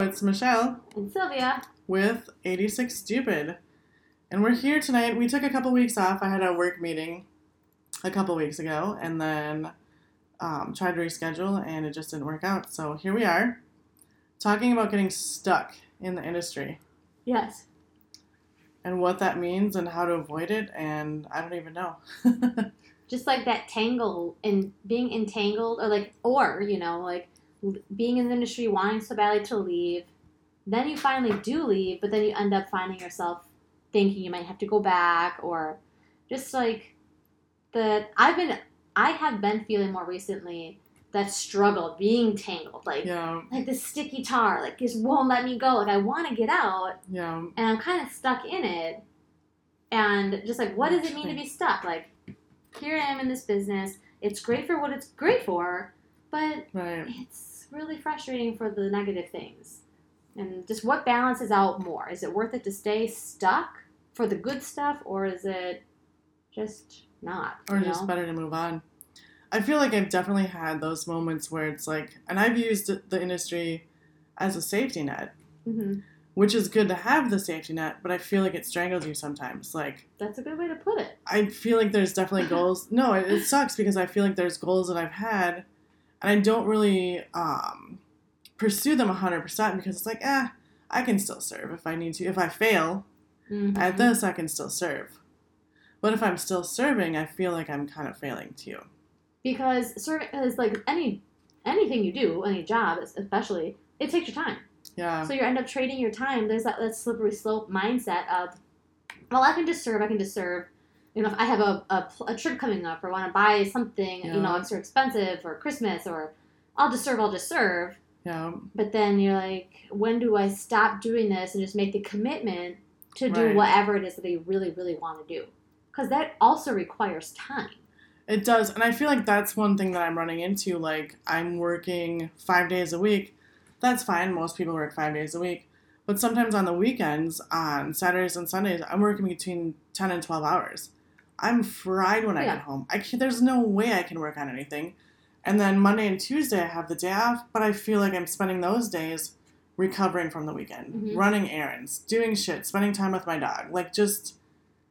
It's Michelle and Sylvia. with 86 Stupid. And we're here tonight. We took a couple weeks off. I had a work meeting a couple weeks ago and then um, tried to reschedule and it just didn't work out. So here we are talking about getting stuck in the industry Yes. and what that means and how to avoid it. And I don't even know. Just like that tangle and being entangled, or like, or, you know, like being in the industry, wanting so badly to leave. Then you finally do leave, but then you end up finding yourself thinking you might have to go back, or just like the. I've been, I have been feeling more recently that struggle, being tangled. Like, yeah, like this sticky tar, like just won't let me go. Like, I want to get out, yeah, and I'm kind of stuck in it. And just like, what does it mean to be stuck? Like, here I am in this business. It's great for what it's great for, but right. it's really frustrating for the negative things. And just what balances out more? Is it worth it to stay stuck for the good stuff, or is it just not? Or just know? better to move on. I feel like I've definitely had those moments where it's like, and I've used the industry as a safety net, Mhm. which is good to have the safety net, but I feel like it strangles you sometimes. Like, That's a good way to put it. I feel like there's definitely goals. No, it, it sucks because I feel like there's goals that I've had, and I don't really um, pursue them 100% because it's like, eh, I can still serve if I need to. If I fail Mhm. at this, I can still serve. But if I'm still serving, I feel like I'm kind of failing too. because serving is like any anything you do, any job especially, it takes your time. Yeah. So you end up trading your time. There's that, that slippery slope mindset of, well, I can just serve. I can just serve. You know, if I have a, a, a trip coming up or want to buy something, you know, extra expensive for Christmas, or I'll just serve. I'll just serve. Yeah. But then you're like, when do I stop doing this and just make the commitment to do Right. whatever it is that they really, really want to do? Because that also requires time. It does. And I feel like that's one thing that I'm running into. Like, I'm working five days a week. That's fine. Most people work five days a week. But sometimes on the weekends, on Saturdays and Sundays, I'm working between 10 and 12 hours. I'm fried when I Yeah. get home. I can, there's no way I can work on anything. And then Monday and Tuesday, I have the day off, but I feel like I'm spending those days recovering from the weekend, Mhm. running errands, doing shit, spending time with my dog. Like, just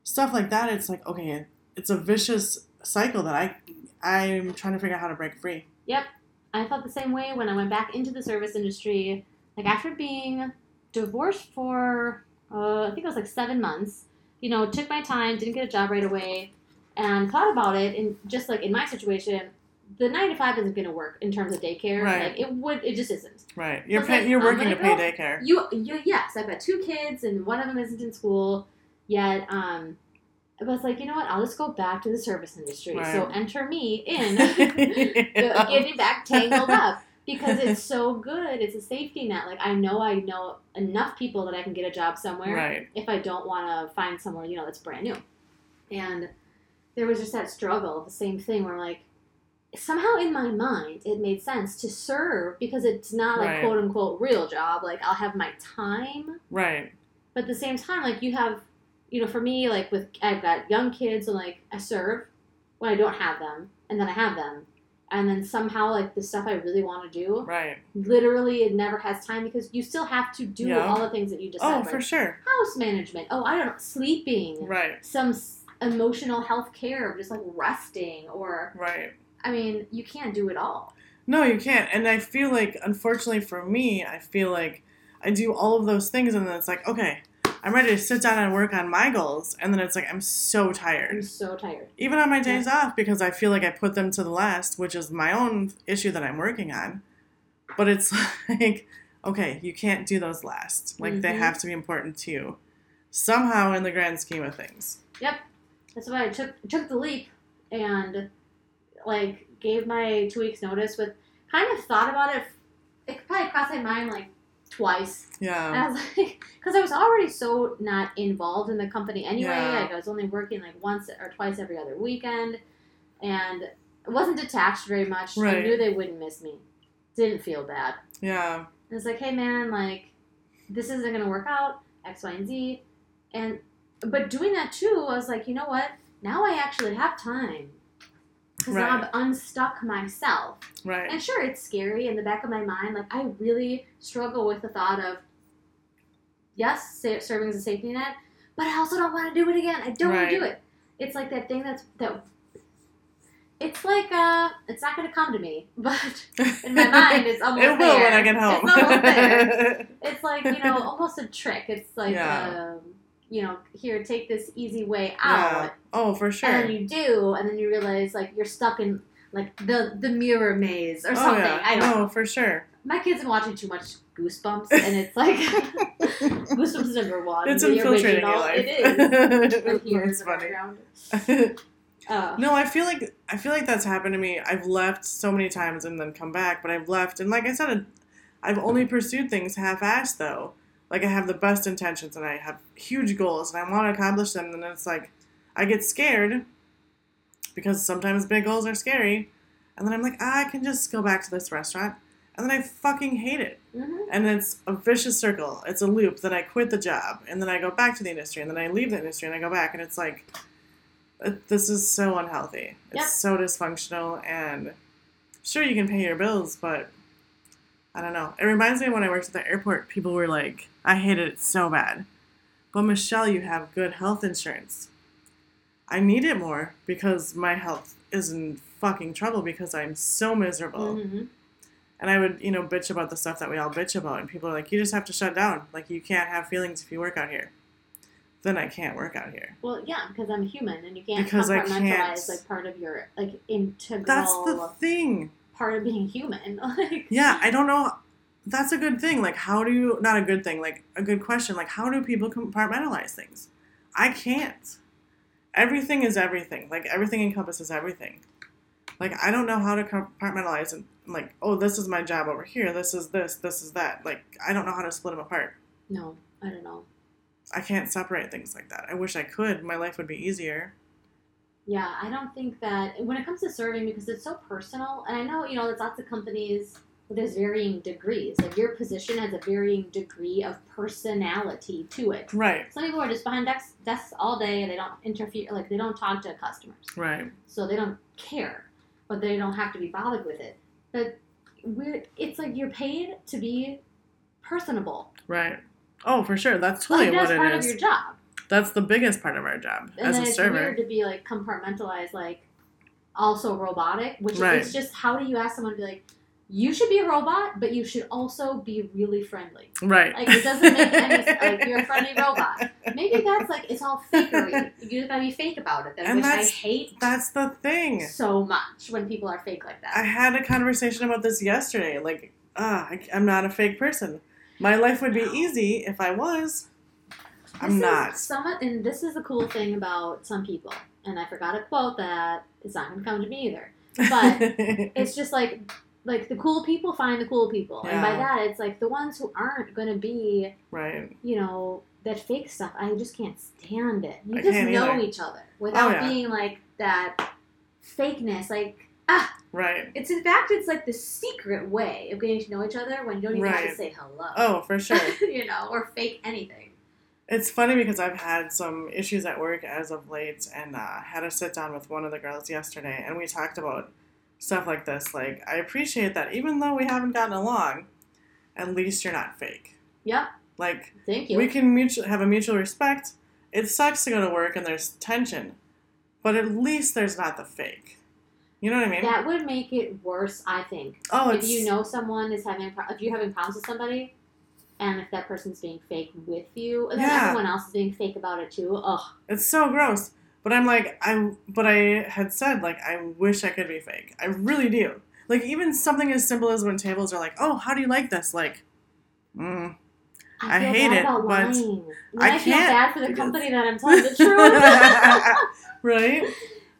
stuff like that. It's like, okay, it's a vicious cycle that I I'm trying to figure out how to break free. Yep, I felt the same way when I went back into the service industry. Like after being divorced for, uh, I think it was like seven months. You know, took my time, didn't get a job right away, and thought about it. And just like in my situation, the nine to five isn't going to work in terms of daycare. Right. Like it would, it just isn't. Right. You're pay, like, you're working to pay go- daycare. You, you, yes, I've got two kids, and one of them isn't in school yet. Um, but it's like you know what? I'll just go back to the service industry. So enter me in. the- getting back tangled up because it's so good. It's a safety net. Like I know I know enough people that I can get a job somewhere Right. if I don't want to find somewhere you know that's brand new. And there was just that struggle, the same thing where like somehow in my mind it made sense to serve because it's not like Right. quote unquote real job. Like I'll have my time, Right. but at the same time like you have you know for me like with I've got young kids and like I serve when I don't have them and then I have them. And then somehow, like the stuff I really want to do, Right. literally it never has time because you still have to do Yeah. all the things that you just Oh, for sure. house management. Oh, I don't know, sleeping. Right. Some s- emotional health care, just like resting, or Right. I mean, you can't do it all. No, you can't. And I feel like, unfortunately for me, I feel like I do all of those things, and then it's like, okay, I'm ready to sit down and work on my goals, and then it's like I'm so tired. I'm so tired. Even on my days off, because I feel like I put them to the last, which is my own issue that I'm working on. But it's like, okay, you can't do those last. Like they Mhm. have to be important to you, somehow in the grand scheme of things. Yep. That's why I took took the leap and like gave my two weeks notice. With kind of thought about it. It probably crossed my mind like twice. And Yeah. I was like, because I was already so not involved in the company anyway. Yeah. Like I was only working like once or twice every other weekend, and I wasn't detached very much. I knew they wouldn't miss me. Didn't feel bad. Yeah. And it's like, hey man, like this isn't gonna work out. X, Y, and Z, and but doing that too, I was like, you know what? Now I actually have time Because now I've unstuck myself. Right. And sure, it's scary in the back of my mind. Like, I really struggle with the thought of, yes, sa- serving as a safety net, but I also don't want to do it again. I don't want to do it. It's like that thing that's, that, it's like, uh, it's not going to come to me, but in my mind, it's almost it will there. when I get home. It's almost there. It's like, you know, almost a trick. It's like, Yeah. um, you know, here, take this easy way yeah. out. Oh, for sure. And then you do, and then you realize, like, you're stuck in, like, the, the mirror maze or oh something. yeah. I don't no, know. for sure. My kids been watching too much Goosebumps, and it's like Goosebumps number one. It's infiltrating your life. It is. But here in funny. Uh, no, I feel like I feel like that's happened to me. I've left so many times and then come back, but I've left and like I said, I've only pursued things half-assed though. Like I have the best intentions and I have huge goals and I want to accomplish them, and then it's like I get scared because sometimes big goals are scary, and then I'm like, ah, I can just go back to this restaurant, and then I fucking hate it. mhm. And it's a vicious circle. It's a loop. Then I quit the job, and then I go back to the industry, and then I leave the industry, and I go back, and it's like, uh, this is so unhealthy. It's Yep. so dysfunctional, and sure you can pay your bills, but I don't know. It reminds me when I worked at the airport. People were like, I hated it so bad, but Michelle, you have good health insurance. I need it more because my health is in fucking trouble because I'm so miserable. Mhm. And I would, you know, bitch about the stuff that we all bitch about. And people are like, you just have to shut down. Like, you can't have feelings if you work out here. Then I can't work out here. Well, yeah, because I'm human, and you can't Because I compartmentalize can't. like part of your like integral That's the thing. part of being human. like, Yeah, I don't know. That's a good thing. Like, how do you, not a good thing, like, a good question. Like, how do people compartmentalize things? I can't. Everything is everything. Like, everything encompasses everything. Like, I don't know how to compartmentalize and, like, oh, this is my job over here. This is this. This is that. Like, I don't know how to split them apart. no, I don't know. I can't separate things like that. I wish I could. My life would be easier. Yeah, I don't think that when it comes to serving, because it's so personal, and I know you know there's lots of companies there's varying degrees. Like your position has a varying degree of personality to it. Right, Some people are just behind desks, desks all day and they don't interfere, like they don't talk to customers, right, so they don't care, but they don't have to be bothered with it. But we're, it's like you're paid to be personable. right. Oh, for sure. That's totally Like that's what part of your job. That's the biggest part of our job And as then a it's server. weird to be like compartmentalized, like also robotic, which Right. it's just how do you ask someone to be like, you should be a robot, but you should also be really friendly. Right. Like it doesn't make any sense. Like you're a friendly robot. Maybe that's like it's all fakery. You just gotta be fake about it. Then, And which I hate That's the thing. so much when people are fake like that. I had a conversation about this yesterday. Like, ah, I, I'm not a fake person. My life would be No. easy if I was. I'm not. Some, and this is the cool thing about some people. And I forgot a quote that is not going to come to me either. But It's just like, like the cool people find the cool people, and by that it's like the ones who aren't going to be, right. you know, that fake stuff. I just can't stand it. You I just know either. each other without yeah. being like that fakeness. Like ah, Right. it's in fact it's like the secret way of getting to know each other when you don't even have to say hello. Oh, for sure. you know, or fake anything. It's funny because I've had some issues at work as of late, and uh, had a sit down with one of the girls yesterday, and we talked about stuff like this. Like, I appreciate that even though we haven't gotten along, at least you're not fake. Yep. Like, Thank you. we can mutual, have a mutual respect. It sucks to go to work and there's tension, but at least there's not the fake. You know what I mean? that would make it worse, I think. oh, if it's you know someone is having pro- if you're having problems with somebody and if that person's being fake with you and then everyone else is being fake about it too ugh it's so gross. But I'm like, I'm, but I had said like I wish I could be fake. I really do. Like even something as simple as when tables are like, "Oh, how do you like this?" Like, mm, I, I hate it, but lying. I I, feel bad for the company that I'm telling the truth right?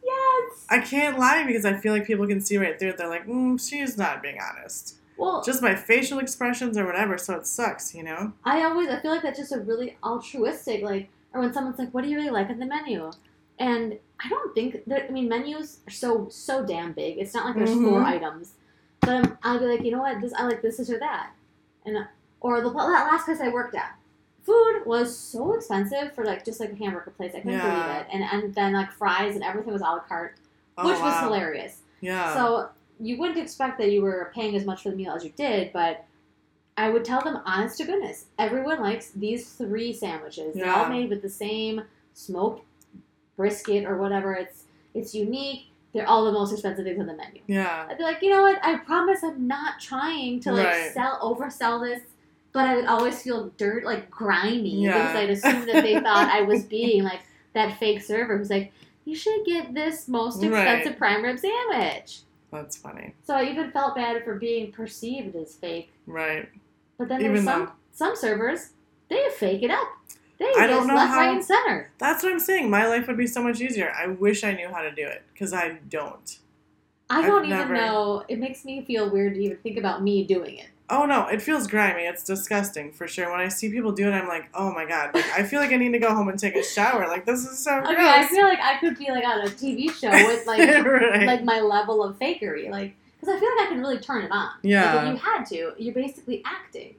yes I can't lie because I feel like people can see right through it. They're like, mm, she's not being honest. well Just my facial expressions or whatever, so it sucks, you know? I always I feel like that's just a really altruistic like or when someone's like what do you really like on the menu and I don't think that I mean menus are so so damn big it's not like there's four Mhm. items but I'm, I'll be like you know what this I like this this or that and or the last place I worked at food was so expensive for like just like a hamburger place I couldn't Yeah. believe it and and then like fries and everything was a la carte Oh, which was hilarious. Yeah. So you wouldn't expect that you were paying as much for the meal as you did, but I would tell them, honest to goodness, everyone likes these three sandwiches. They're all made with the same smoked brisket or whatever. It's it's unique. They're all the most expensive things on the menu. yeah. I'd be like, you know what? I promise I'm not trying to like Right. sell oversell this, but I would always feel dirt like grimy Yeah. because I'd assume that they thought I was being like that fake server who's like, you should get this most Right. expensive prime rib sandwich. That's funny. So I even felt bad for being perceived as fake. Right. But then there's some though- some servers they fake it up. I don't know left, how- right, and center. That's what I'm saying. My life would be so much easier. I wish I knew how to do it because I don't. I I've don't even never- know. It makes me feel weird to even think about me doing it. Oh no, it feels grimy. It's disgusting for sure. When I see people do it, I'm like, oh my god. Like I feel like I need to go home and take a shower. Like this is so gross. Okay, I feel like I could be like on a TV show with like right. like my level of fakery, like because I feel like I can really turn it on. Yeah. Like if you had to, you're basically acting.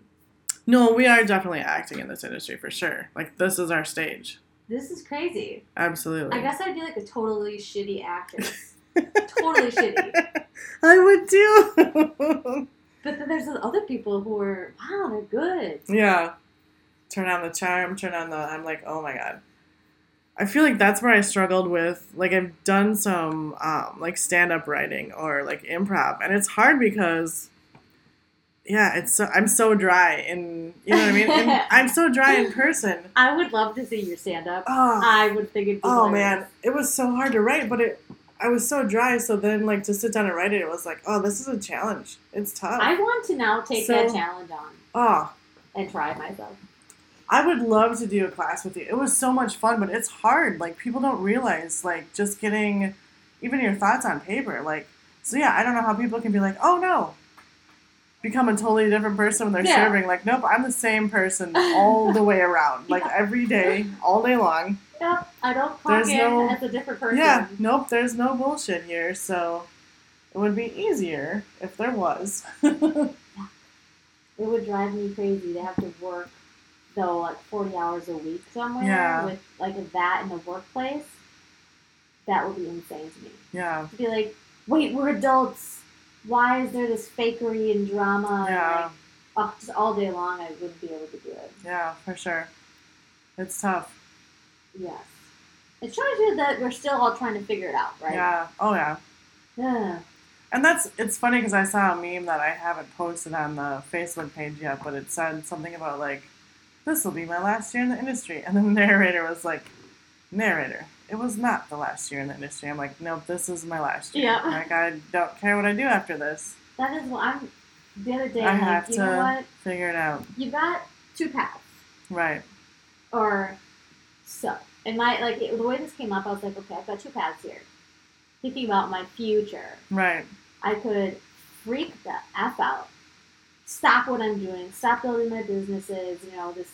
No, we are definitely acting in this industry for sure. Like this is our stage. This is crazy. Absolutely. I guess I'd be like a totally shitty actress. totally shitty. I would too. But then there's other people who are wow, they're good. yeah. Turn on the charm, turn on the I'm like, oh my god. I feel like that's where I struggled with like I've done some um, like stand up writing or like improv and it's hard because yeah, it's so I'm so dry in you know what I mean? And I'm so dry in person. I would love to see your stand up. Oh, I would think it'd be oh hilarious. man, it was so hard to write, but it I was so dry. So then, like to sit down and write it, it was like, oh, this is a challenge. It's tough. I want to now take So- that challenge on oh, and try it myself. I would love to do a class with you. It was so much fun, but it's hard. Like people don't realize, like just getting even your thoughts on paper. Like so, yeah. I don't know how people can be like, oh no, become a totally different person when they're Yeah. serving. Like, nope, I'm the same person all the way around. Like Yeah. every day, all day long. Yep, I don't clock There's in no- as a different person. Yeah, nope, there's no bullshit here, so it would be easier if there was. It would drive me crazy to have to work though like forty hours a week somewhere Yeah. with like that in the workplace. That would be insane to me. yeah, To be like, wait, we're adults. Why is there this fakery and drama? And yeah, like, oh, just all day long, I wouldn't be able to do it. yeah, for sure. It's tough. Yes. It shows you that we're still all trying to figure it out, right? Yeah, oh yeah. Yeah. And that's, it's funny because I saw a meme that I haven't posted on the Facebook page yet, but it said something about like, this will be my last year in the industry. And the narrator was like, narrator, it was not the last year in the industry. I'm like, nope, this is my last year. Yeah. Like, I don't care what I do after this. That is what I'm. The other day, I I'm have like, you know to- what? Figure it out. You got two paths. Right. or so. And my like it, the way this came up, I was like, okay, I've got two paths here. Thinking about my future, Right. I could freak the f out, stop what I'm doing, stop building my businesses, you know, just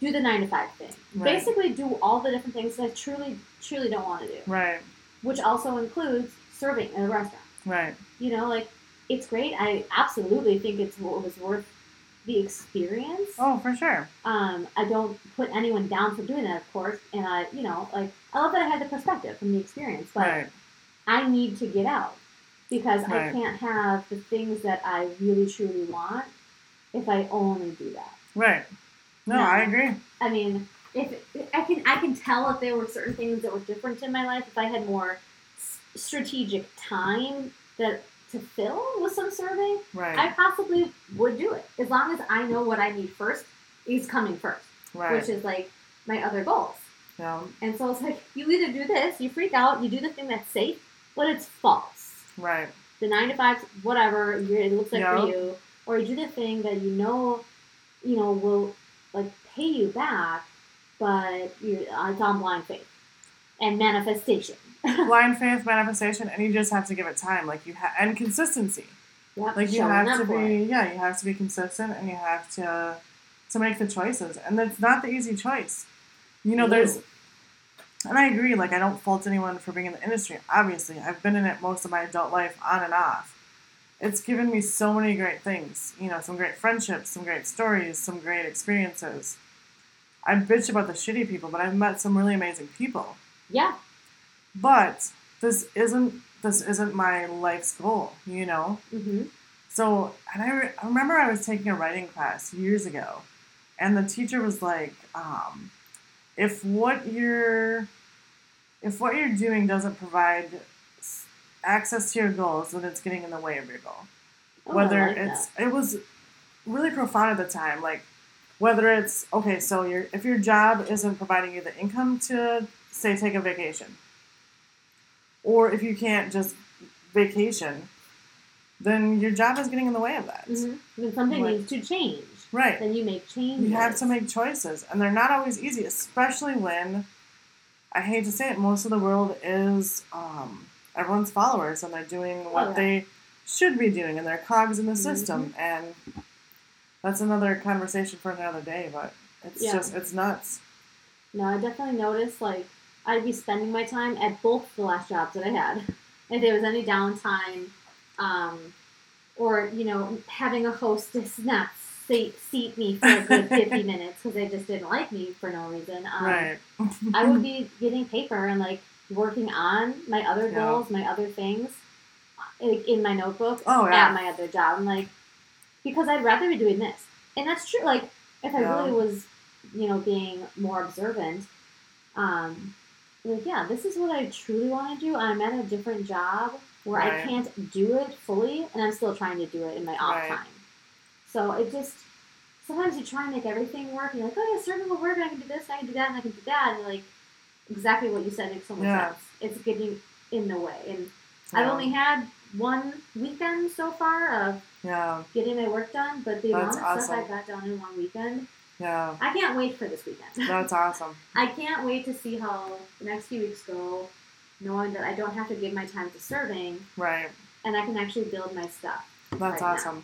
do the nine to five thing. Right. Basically, do all the different things that I truly, truly don't want to do, Right. which also includes serving in a restaurant. Right. You know, like it's great. I absolutely think it's what was worth the experience. Oh, for sure. Um, I don't put anyone down for doing that, of course, and I, you know, like I love that I had the perspective from the experience, but Right. I need to get out because I can't have the things that I really truly want if I only do that. Right. No, No. I um, agree. I mean, if I can, I can tell if there were certain things that were different in my life. If I had more strategic time that to fill with some serving, Right. I possibly would do it as long as I know what I need first is coming first, right. which is like my other goals. yeah. And so it's like you either do this, you freak out, you do the thing that's safe, but it's false. Right. The nine to five, whatever it looks like Yeah. for you, or you do the thing that you know, you know, will like pay you back, but you're uh, it's on blind faith and manifestation. Blind faith manifestation, and you just have to give it time. Like you have, and consistency. Yep, Like you have to be, it. yeah, you have to be consistent, and you have to to make the choices. And it's not the easy choice. You know, No. there's, and I agree. Like I don't fault anyone for being in the industry. Obviously, I've been in it most of my adult life, on and off. It's given me so many great things. You know, some great friendships, some great stories, some great experiences. I bitch about the shitty people, but I've met some really amazing people. Yeah, But this isn't this isn't my life's goal, you know. Mm-hmm. So, and I, re- I remember I was taking a writing class years ago, and the teacher was like, um, "If what you're, if what you're doing doesn't provide access to your goals, when it's getting in the way of your goal. Oh, whether like it's, that. it was really profound at the time. Like, whether it's okay, so your if your job isn't providing you the income to say take a vacation, or if you can't just vacation, then your job is getting in the way of that. When something Like- needs to change, Right. then you make changes. You have to make choices, and they're not always easy, especially when I hate to say it, most of the world is um, everyone's followers, and they're doing what Oh, yeah. they should be doing, and they're cogs in the Mhm. system, and that's another conversation for another day. But it's Yeah. just it's nuts. No, I definitely noticed like I'd be spending my time at both the last jobs that I had. If there was any downtime, um, or you know, having a hostess not seat, seat me for a good fifty minutes because they just didn't like me for no reason. Um, right. I would be getting paper and like working on my other Yeah. goals, my other things, like in my notebook Oh yeah. at my other job. I'm like, because I'd rather be doing this. And that's true. Like, if I Yeah. really was, you know, being more observant, um, like, yeah, this is what I truly want to do. I'm at a different job where I can't do it fully, and I'm still trying to do it in my off Right. time. So it just, sometimes you try and make everything work, and you're like, oh, yeah, certain will work, and I can do this, and I can do that, and I can do that. And like, exactly what you said makes so much Yeah. sense. It's getting in the way. And I've only had one weekend so far of yeah. getting my work done, but the That's amount of stuff. I got done in one weekend, Yeah. I can't wait for this weekend. That's awesome. I can't wait to see how the next few weeks go, knowing that I don't have to give my time to serving Right. and I can actually build my stuff, That's Right now.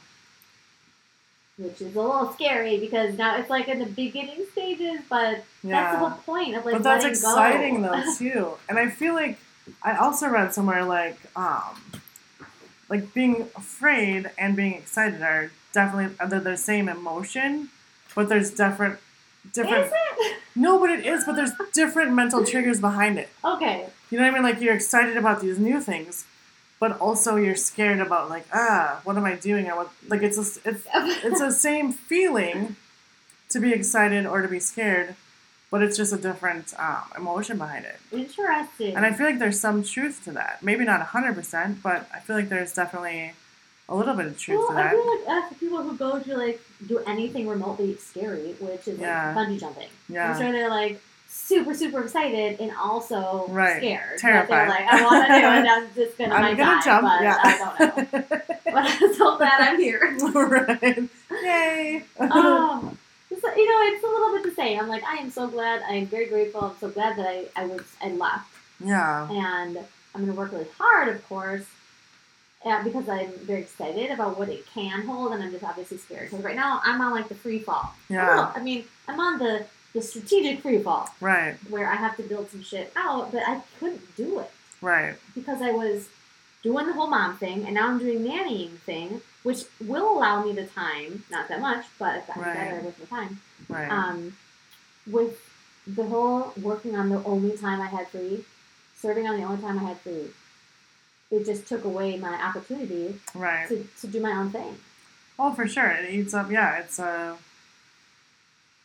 Which is a little scary because now it's like in the beginning stages, but Yeah. that's the whole point of like but that's exciting go. though too and i feel like i also read somewhere like um like being afraid and being excited are definitely they're the same emotion but there's different different Is it? no but it is but there's different mental triggers behind it Okay. you know what i mean like you're excited about these new things but also you're scared about like ah what am i doing or what like it's a, it's it's the same feeling to be excited or to be scared, but it's just a different um, emotion behind it. Interesting. And I feel like there's some truth to that. Maybe not 100%, but I feel like there's definitely a little bit of truth well, to I feel like the people who go to like do anything remotely scary, which is like Yeah. bungee jumping. Yeah. I'm sure they're like super, super excited and also Right. scared. Terrified. Like, I want to do it. I'm just gonna, I'm might gonna die, jump. but yeah. I don't know. but I'm so glad I'm here. right. Yay. um, you know, it's a little bit the same. I'm like, I am so glad. I am very grateful. I'm so glad that I, I was I left, yeah. and I'm gonna work really hard, of course. Uh, because I'm very excited about what it can hold, and I'm just obviously scared. Because right now I'm on like the free fall. Yeah. I mean, I'm on the the strategic free fall Right. where I have to build some shit out, but I couldn't do it Right. because I was doing the whole mom thing, and now I'm doing nannying thing, which will allow me the time, not that much, but gotten Right. better with the time. Right. Um, with the whole working on the only time I had free, serving on the only time I had free, it just took away my opportunity right. to, to do my own thing. Oh, for sure. It eats up. Yeah. It's uh,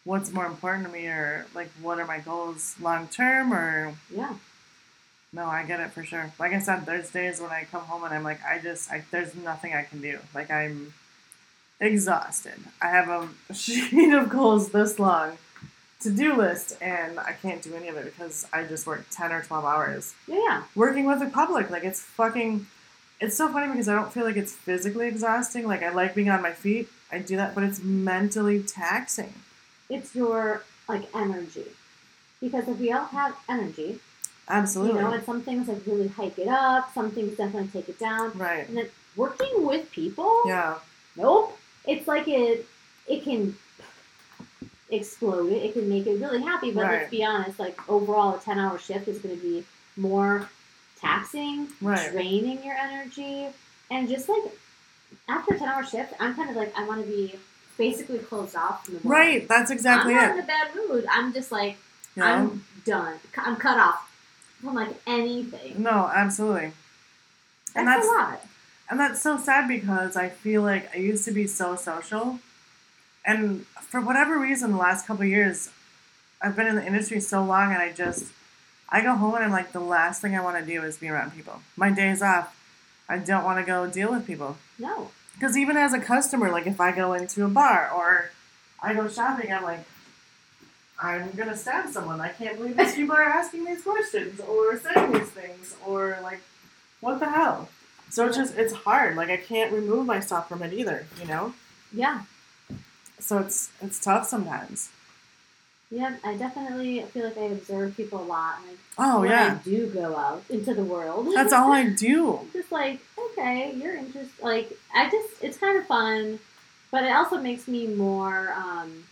what's more important to me, or like, what are my goals long term, or Yeah. No, I get it for sure. Like I said, there's days when I come home and I'm like, I just, I, there's nothing I can do. Like I'm exhausted. I have a sheet of goals this long, to do list, and I can't do any of it because I just work ten or twelve hours Yeah, yeah. working with the public. Like it's fucking. It's so funny because I don't feel like it's physically exhausting. Like I like being on my feet. I do that, but it's mentally taxing. It's your like energy. Because if we all have energy, Absolutely. you know, and some things like really hike it up, some things definitely take it down. right. And then working with people, Yeah. nope. It's like it it can explode it. It can make it really happy, but Right. let's be honest, like overall a ten hour shift is gonna be more taxing, Right. draining your energy. And just like after a ten hour shift, I'm kind of like I wanna be basically closed off from the world. Right. That's exactly it. I'm it. not in a bad mood. I'm just like You know? I'm done. I'm cut off from like anything. No, absolutely. And That's, that's a lot. and that's so sad because I feel like I used to be so social, and for whatever reason, the last couple of years, I've been in the industry so long, and I just I go home and I'm like the last thing I want to do is be around people. My days off, I don't want to go deal with people. No. Because even as a customer, like if I go into a bar or I go shopping, I'm like, I'm gonna stab someone. I can't believe these people are asking these questions or saying these things or like, what the hell? So it's just it's hard. Like I can't remove myself from it either. You know. Yeah. So it's it's tough sometimes. Yeah, I definitely feel like I observe people a lot. Like Oh when yeah, I do go out into the world. that's all I do. just like, okay, you're interested. Like, I just, it's kind of fun, but it also makes me more, um,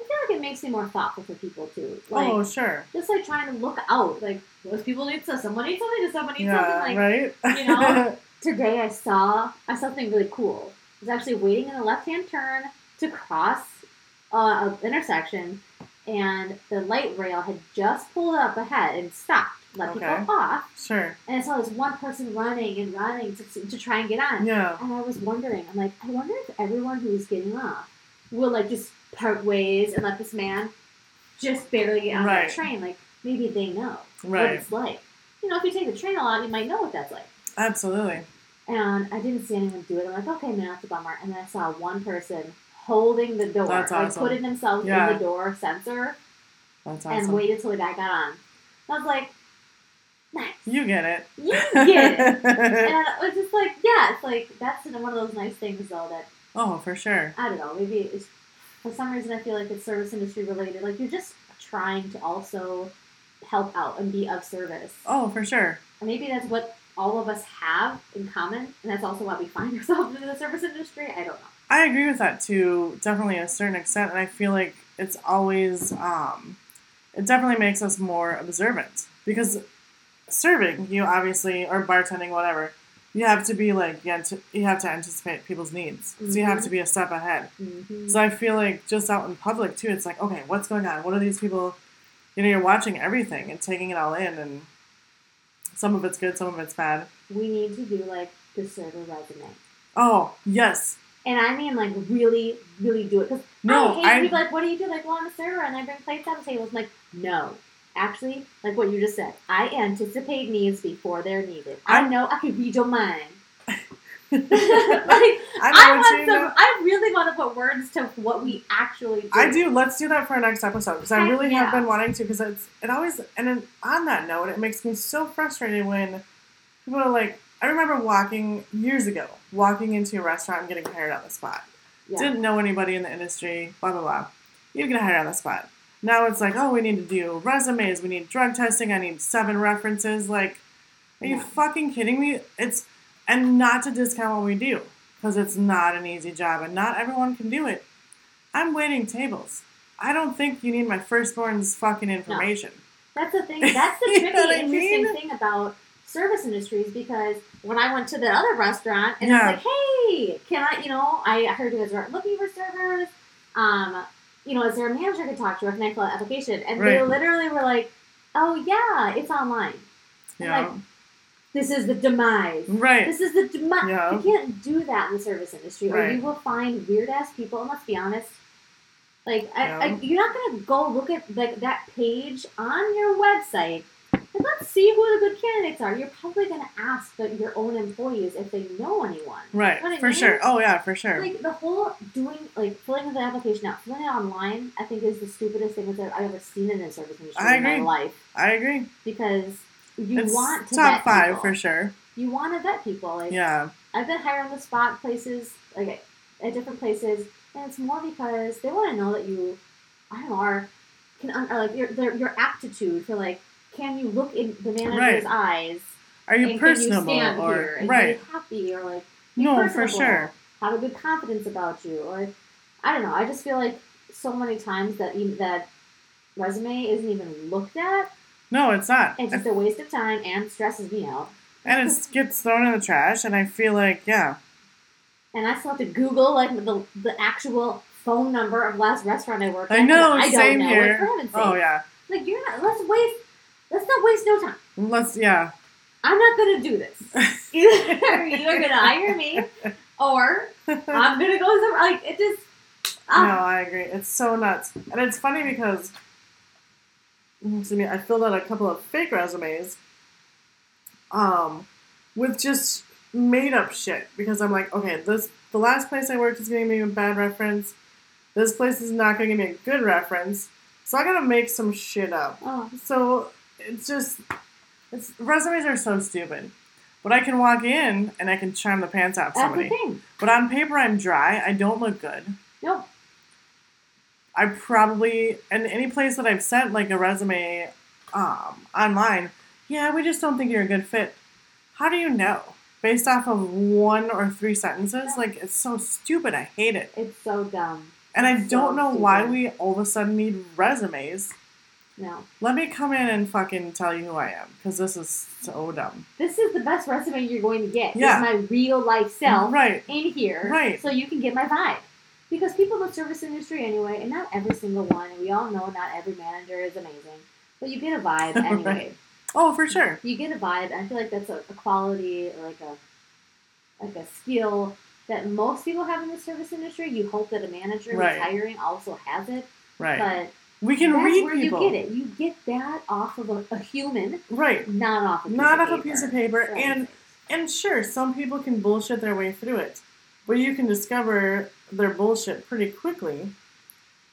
I feel like it makes me more thoughtful for people too. Like, oh sure. just like trying to look out. Like, those people need stuff. Someone needs something. Does someone need something? Yeah. Like, right. you know? today I saw, I saw something really cool. I was actually waiting in a left hand turn to cross uh, an intersection, and the light rail had just pulled up ahead and stopped, let Okay. people off. sure. And I saw this one person running and running to, to try and get on. Yeah. And I was wondering, I'm like, I wonder if everyone who is getting off will like just part ways and let this man just barely get on Right. that train. Like maybe they know what it's like. You know, if you take the train a lot, you might know what that's like. Absolutely. And I didn't see anyone do it. I'm like, okay, man, that's a bummer. And then I saw one person holding the door, That's like putting themselves Yeah. in the door sensor That's awesome. and waited till the guy got on. I was like, nice. You get it. You get it. and it was just like, yeah, it's like that's one of those nice things though that oh, for sure. I don't know. Maybe it's for some reason I feel like it's service industry related. Like you're just trying to also help out and be of service. Oh, for sure. And maybe that's what all of us have in common, and that's also why we find ourselves in the service industry. I don't know. I agree with that to definitely a certain extent, and I feel like it's always um, it definitely makes us more observant because serving you obviously or bartending whatever you have to be like you have to, you have to anticipate people's needs so you have to be a step ahead Mm-hmm. so I feel like just out in public too it's like okay what's going on what are these people you know you're watching everything and taking it all in and some of it's good some of it's bad We need to do like the server resume, oh yes and I mean like really, really do it because no I hate I, people like, what do you do? Like, well, I'm a server and I bring plates on the tables. I'm like, no. Actually, like what you just said, I anticipate needs before they're needed. I I'm- know I can read your mind. like, I I, want some. know. I really want to put words to what we actually do. I do. Let's do that for our next episode because I really have been wanting to. Because it's it always and then on that note, it makes me so frustrated when people are like. I remember walking years ago, walking into a restaurant and getting hired on the spot. Yeah. Didn't know anybody in the industry. Blah blah blah. You get hired on the spot. Now it's like, oh, we need to do resumes. We need drug testing. I need seven references. Like, are you Yeah. fucking kidding me? It's and not to discount what we do because it's not an easy job and not everyone can do it. I'm waiting tables. I don't think you need my firstborn's fucking information. That's the thing. That's the tricky, I interesting mean? thing about service industries because when I went to the other restaurant and Yeah. I was like, hey, can I, you know, I heard you guys were looking for servers. Um, you know, is there a manager I could talk to or can I fill out an application? And they literally were like, oh, yeah, it's online. Yeah. like, this is the demise. right. This is the demise. Yeah. You can't do that in the service industry, or you will find weird ass people. And let's be honest, like I, I, you're not gonna go look at like that page on your website and let's see who the good candidates are. You're probably gonna ask the, your own employees if they know anyone. Right. For sure. Oh yeah, for sure. Like the whole doing like filling the application out, filling it online, I think is the stupidest thing that I've ever seen in the service industry in my life I agree. because you it's want to top five people. for sure. You want to vet people. Like Yeah. I've been hired on the spot places, like at different places, and it's more because they want to know that you, I don't know, are can or like your their, your aptitude for like, can you look in the manager's Right. eyes Are you personable you or right? happy or like No, for sure. have a good confidence about you or I don't know. I just feel like so many times that you, that resume isn't even looked at. No, it's not. It's just a waste of time and stresses me out. and it gets thrown in the trash. And I feel like, yeah, And I still have to Google like the the actual phone number of last restaurant I worked at. I know, I same don't know. here. Like, oh yeah, Like you're not. Let's waste. Let's not waste no time. Let's yeah. I'm not gonna do this. Either you're gonna hire me, or I'm gonna go somewhere. Like it just. No, ah, I agree. It's so nuts, and it's funny because excuse me, I filled out a couple of fake resumes, um, with just made up shit because I'm like, okay, this the last place I worked is gonna give me a bad reference. This place is not gonna give me a good reference, so I gotta make some shit up. oh, So it's just, it's resumes are so stupid. But I can walk in and I can charm the pants out of that's the somebody. thing. But on paper, I'm dry. I don't look good. Nope. I probably and any place that I've sent like a resume um, online, yeah, we just don't think you're a good fit. How do you know? Based off of one or three sentences, like it's so stupid. I hate it, It's so dumb. and I So don't know why we all of a sudden need resumes. No. Let me come in and fucking tell you who I am, because this is so dumb. This is the best resume you're going to get. Yeah. My real life self Right. in here. Right. So you can get my vibe. Because people in the service industry anyway, and not every single one, and we all know not every manager is amazing. But you get a vibe anyway. Right. Oh, for sure. You get a vibe, and I feel like that's a, a quality like a like a skill that most people have in the service industry. You hope that a manager Right. who's hiring also has it. Right. But we can that's read where people. you get it. You get that off of a, a human, Right. not off a piece Not of off a piece of paper. Right. And and sure, some people can bullshit their way through it. But you can discover their bullshit pretty quickly.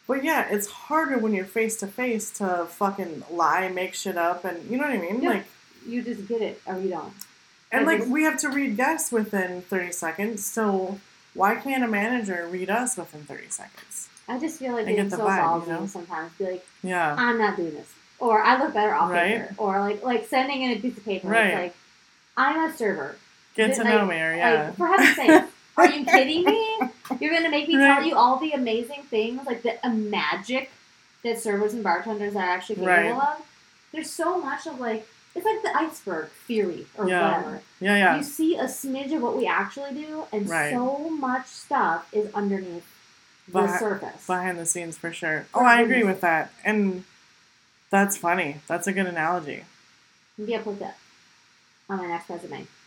But yeah, it's harder when you're face to face to fucking lie, make shit up, and you know what I mean? Yeah. Like, you just get it or you don't. and Like we have to read guests within 30 seconds. So why can't a manager read us within 30 seconds? I just feel like I get it's so vibe, ballsy you know? sometimes. Be like, Yeah. I'm not doing this, or I look better off Right. paper, or like like sending in a piece of paper. Right. It's like I'm a server. Get to I- know me, yeah. Like for heaven's sake, are you kidding me? You're gonna make me Right. tell you all the amazing things, like the magic that servers and bartenders are actually capable Right. of. There's so much of like it's like the iceberg theory or Yeah. whatever. yeah, yeah. You see a smidge of what we actually do, and Right. so much stuff is underneath surface. behind the scenes for sure. For Oh, I agree with that. And that's funny. That's a good analogy. Maybe I'll put that on my next resume. Oh.